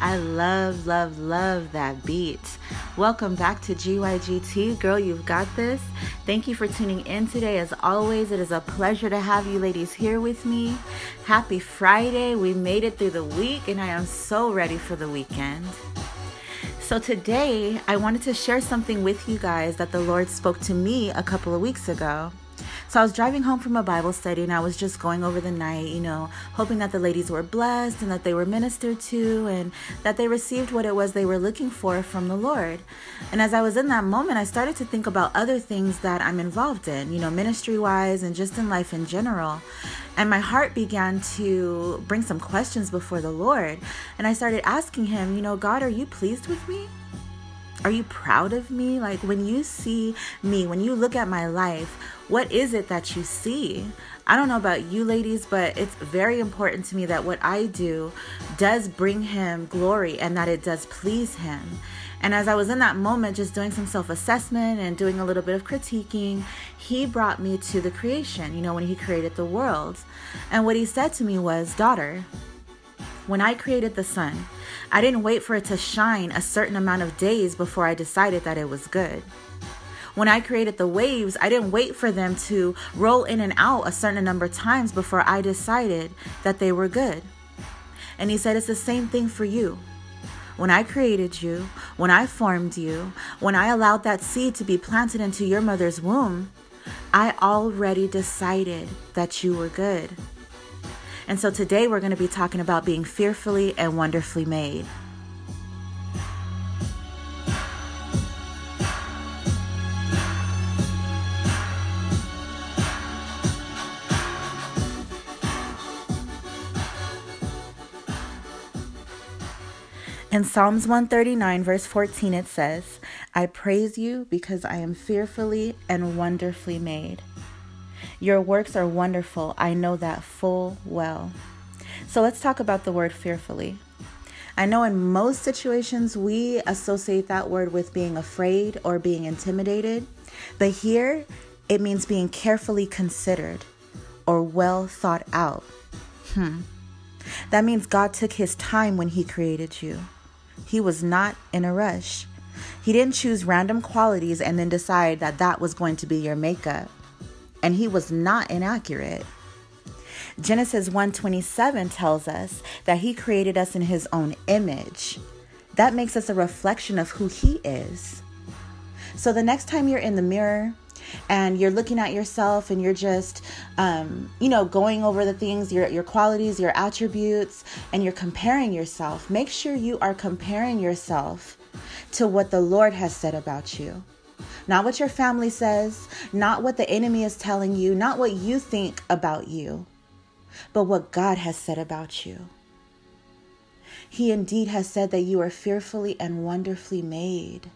I love, love, love that beat. Welcome back to GYGT. Girl, you've got this. Thank you for tuning in today. As always, it is a pleasure to have you ladies here with me. Happy Friday. We made it through the week, and I am so ready for the weekend. So, today I wanted to share something with you guys that the Lord spoke to me a couple of weeks ago. So I was driving home from a Bible study and I was just going over the night, you know, hoping that the ladies were blessed and that they were ministered to and that they received what it was they were looking for from the Lord. And as I was in that moment, I started to think about other things that I'm involved in, you know, ministry wise and just in life in general. And my heart began to bring some questions before the Lord. And I started asking Him, you know, God, are you pleased with me? Are you proud of me? Like when you see me, when you look at my life, what is it that you see? I don't know about you ladies, but it's very important to me that what I do does bring him glory and that it does please him. And as I was in that moment, just doing some self assessment and doing a little bit of critiquing, he brought me to the creation, you know, when he created the world. And what he said to me was, Daughter, when I created the sun, I didn't wait for it to shine a certain amount of days before I decided that it was good. When I created the waves, I didn't wait for them to roll in and out a certain number of times before I decided that they were good. And he said, It's the same thing for you. When I created you, when I formed you, when I allowed that seed to be planted into your mother's womb, I already decided that you were good. And so today we're going to be talking about being fearfully and wonderfully made. In Psalms 139, verse 14, it says, I praise you because I am fearfully and wonderfully made. Your works are wonderful. I know that full well. So let's talk about the word fearfully. I know in most situations we associate that word with being afraid or being intimidated, but here it means being carefully considered or well thought out. Hmm. That means God took his time when he created you. He was not in a rush. He didn't choose random qualities and then decide that that was going to be your makeup and he was not inaccurate. Genesis 1:27 tells us that he created us in his own image. That makes us a reflection of who he is. So the next time you're in the mirror and you're looking at yourself and you're just um, you know going over the things your your qualities your attributes and you're comparing yourself make sure you are comparing yourself to what the lord has said about you not what your family says, not what the enemy is telling you, not what you think about you, but what God has said about you. He indeed has said that you are fearfully and wonderfully made.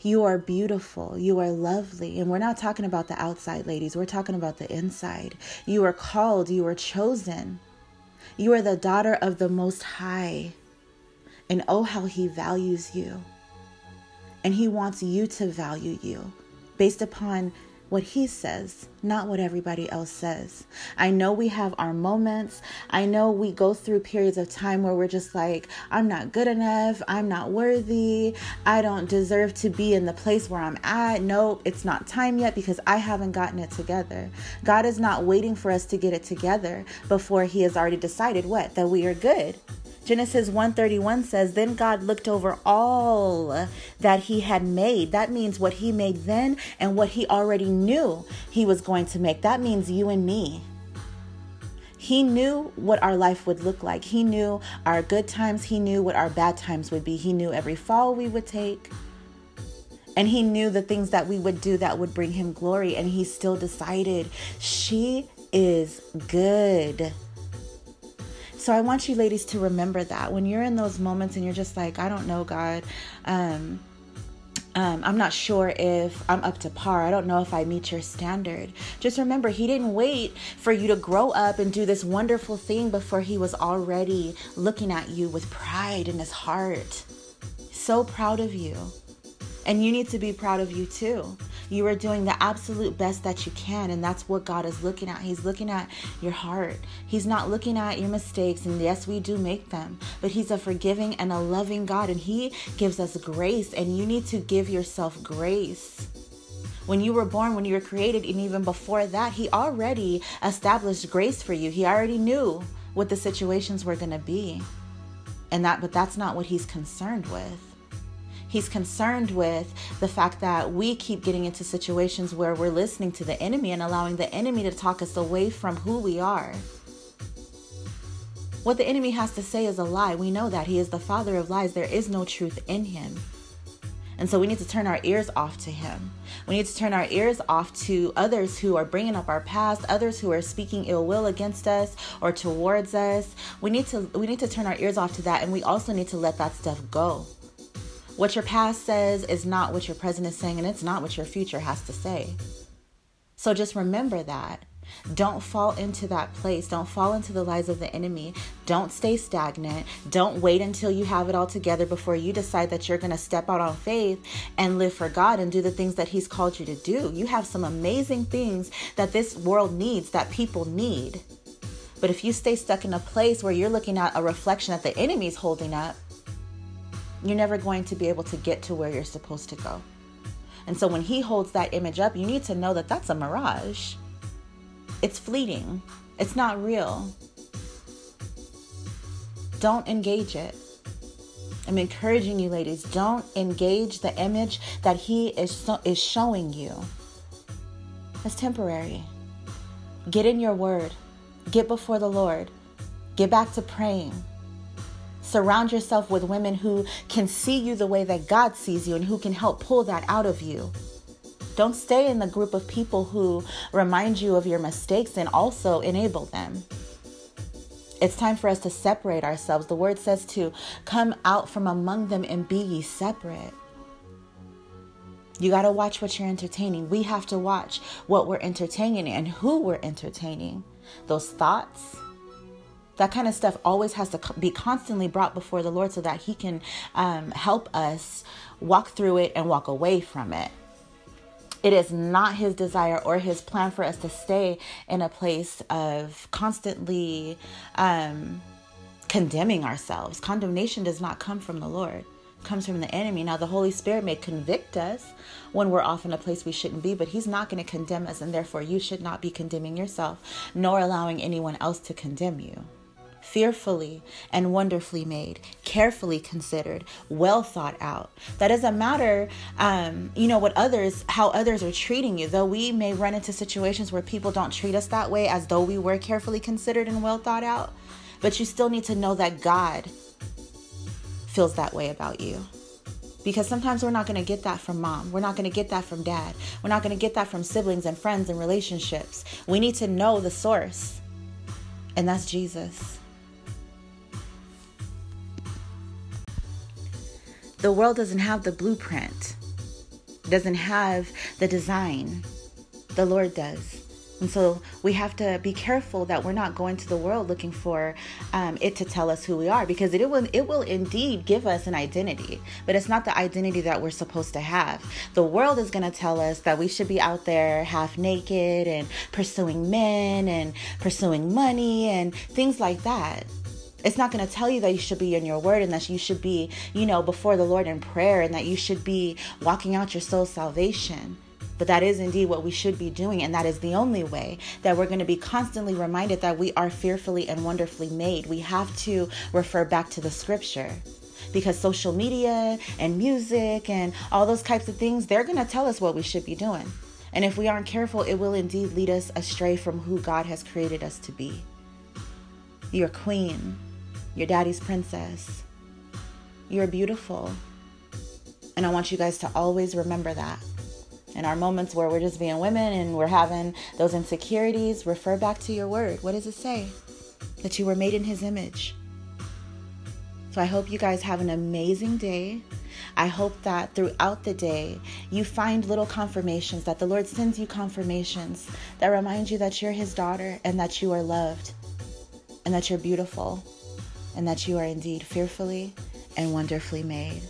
You are beautiful. You are lovely. And we're not talking about the outside, ladies. We're talking about the inside. You are called. You are chosen. You are the daughter of the Most High. And oh, how He values you. And He wants you to value you based upon what He says, not what everybody else says. I know we have our moments. I know we go through periods of time where we're just like, I'm not good enough. I'm not worthy. I don't deserve to be in the place where I'm at. No, it's not time yet because I haven't gotten it together. God is not waiting for us to get it together before He has already decided what? That we are good. Genesis 131 says, Then God looked over all that he had made. That means what he made then and what he already knew he was going to make. That means you and me. He knew what our life would look like. He knew our good times. He knew what our bad times would be. He knew every fall we would take. And he knew the things that we would do that would bring him glory. And he still decided, she is good. So I want you ladies to remember that when you're in those moments and you're just like, I don't know, God, um, um, I'm not sure if I'm up to par. I don't know if I meet your standard. Just remember, He didn't wait for you to grow up and do this wonderful thing before He was already looking at you with pride in His heart. So proud of you. And you need to be proud of you too. You are doing the absolute best that you can. And that's what God is looking at. He's looking at your heart. He's not looking at your mistakes. And yes, we do make them, but He's a forgiving and a loving God. And He gives us grace. And you need to give yourself grace. When you were born, when you were created, and even before that, He already established grace for you. He already knew what the situations were going to be. And that, but that's not what He's concerned with. He's concerned with the fact that we keep getting into situations where we're listening to the enemy and allowing the enemy to talk us away from who we are. What the enemy has to say is a lie. We know that. He is the father of lies. There is no truth in him. And so we need to turn our ears off to him. We need to turn our ears off to others who are bringing up our past, others who are speaking ill will against us or towards us. We need to we need to turn our ears off to that and we also need to let that stuff go. What your past says is not what your present is saying and it's not what your future has to say. So just remember that don't fall into that place. Don't fall into the lies of the enemy. Don't stay stagnant. Don't wait until you have it all together before you decide that you're going to step out on faith and live for God and do the things that He's called you to do. You have some amazing things that this world needs, that people need. But if you stay stuck in a place where you're looking at a reflection that the enemy's holding up, you're never going to be able to get to where you're supposed to go. And so when he holds that image up, you need to know that that's a mirage. It's fleeting, it's not real. Don't engage it. I'm encouraging you, ladies, don't engage the image that he is, so, is showing you. It's temporary. Get in your word, get before the Lord, get back to praying. Surround yourself with women who can see you the way that God sees you and who can help pull that out of you. Don't stay in the group of people who remind you of your mistakes and also enable them. It's time for us to separate ourselves. The word says to come out from among them and be ye separate. You got to watch what you're entertaining. We have to watch what we're entertaining and who we're entertaining. Those thoughts, that kind of stuff always has to be constantly brought before the Lord so that He can um, help us walk through it and walk away from it. It is not his desire or his plan for us to stay in a place of constantly um, condemning ourselves. Condemnation does not come from the Lord comes from the enemy. Now, the Holy Spirit may convict us when we're off in a place we shouldn't be, but He's not going to condemn us, and therefore you should not be condemning yourself, nor allowing anyone else to condemn you fearfully and wonderfully made, carefully considered, well thought out. That doesn't matter, um, you know, what others, how others are treating you. Though we may run into situations where people don't treat us that way as though we were carefully considered and well thought out, but you still need to know that God feels that way about you. Because sometimes we're not going to get that from mom. We're not going to get that from dad. We're not going to get that from siblings and friends and relationships. We need to know the source, and that's Jesus. The world doesn't have the blueprint, doesn't have the design. The Lord does. And so we have to be careful that we're not going to the world looking for um, it to tell us who we are, because it will it will indeed give us an identity, but it's not the identity that we're supposed to have. The world is going to tell us that we should be out there half naked and pursuing men and pursuing money and things like that. It's not going to tell you that you should be in your word and that you should be, you know, before the Lord in prayer and that you should be walking out your soul's salvation. But that is indeed what we should be doing. And that is the only way that we're going to be constantly reminded that we are fearfully and wonderfully made. We have to refer back to the scripture because social media and music and all those types of things, they're going to tell us what we should be doing. And if we aren't careful, it will indeed lead us astray from who God has created us to be. You're queen your daddy's princess. You're beautiful. And I want you guys to always remember that. In our moments where we're just being women and we're having those insecurities, refer back to your word. What does it say? That you were made in his image. So I hope you guys have an amazing day. I hope that throughout the day you find little confirmations, that the Lord sends you confirmations that remind you that you're his daughter and that you are loved and that you're beautiful and that you are indeed fearfully and wonderfully made.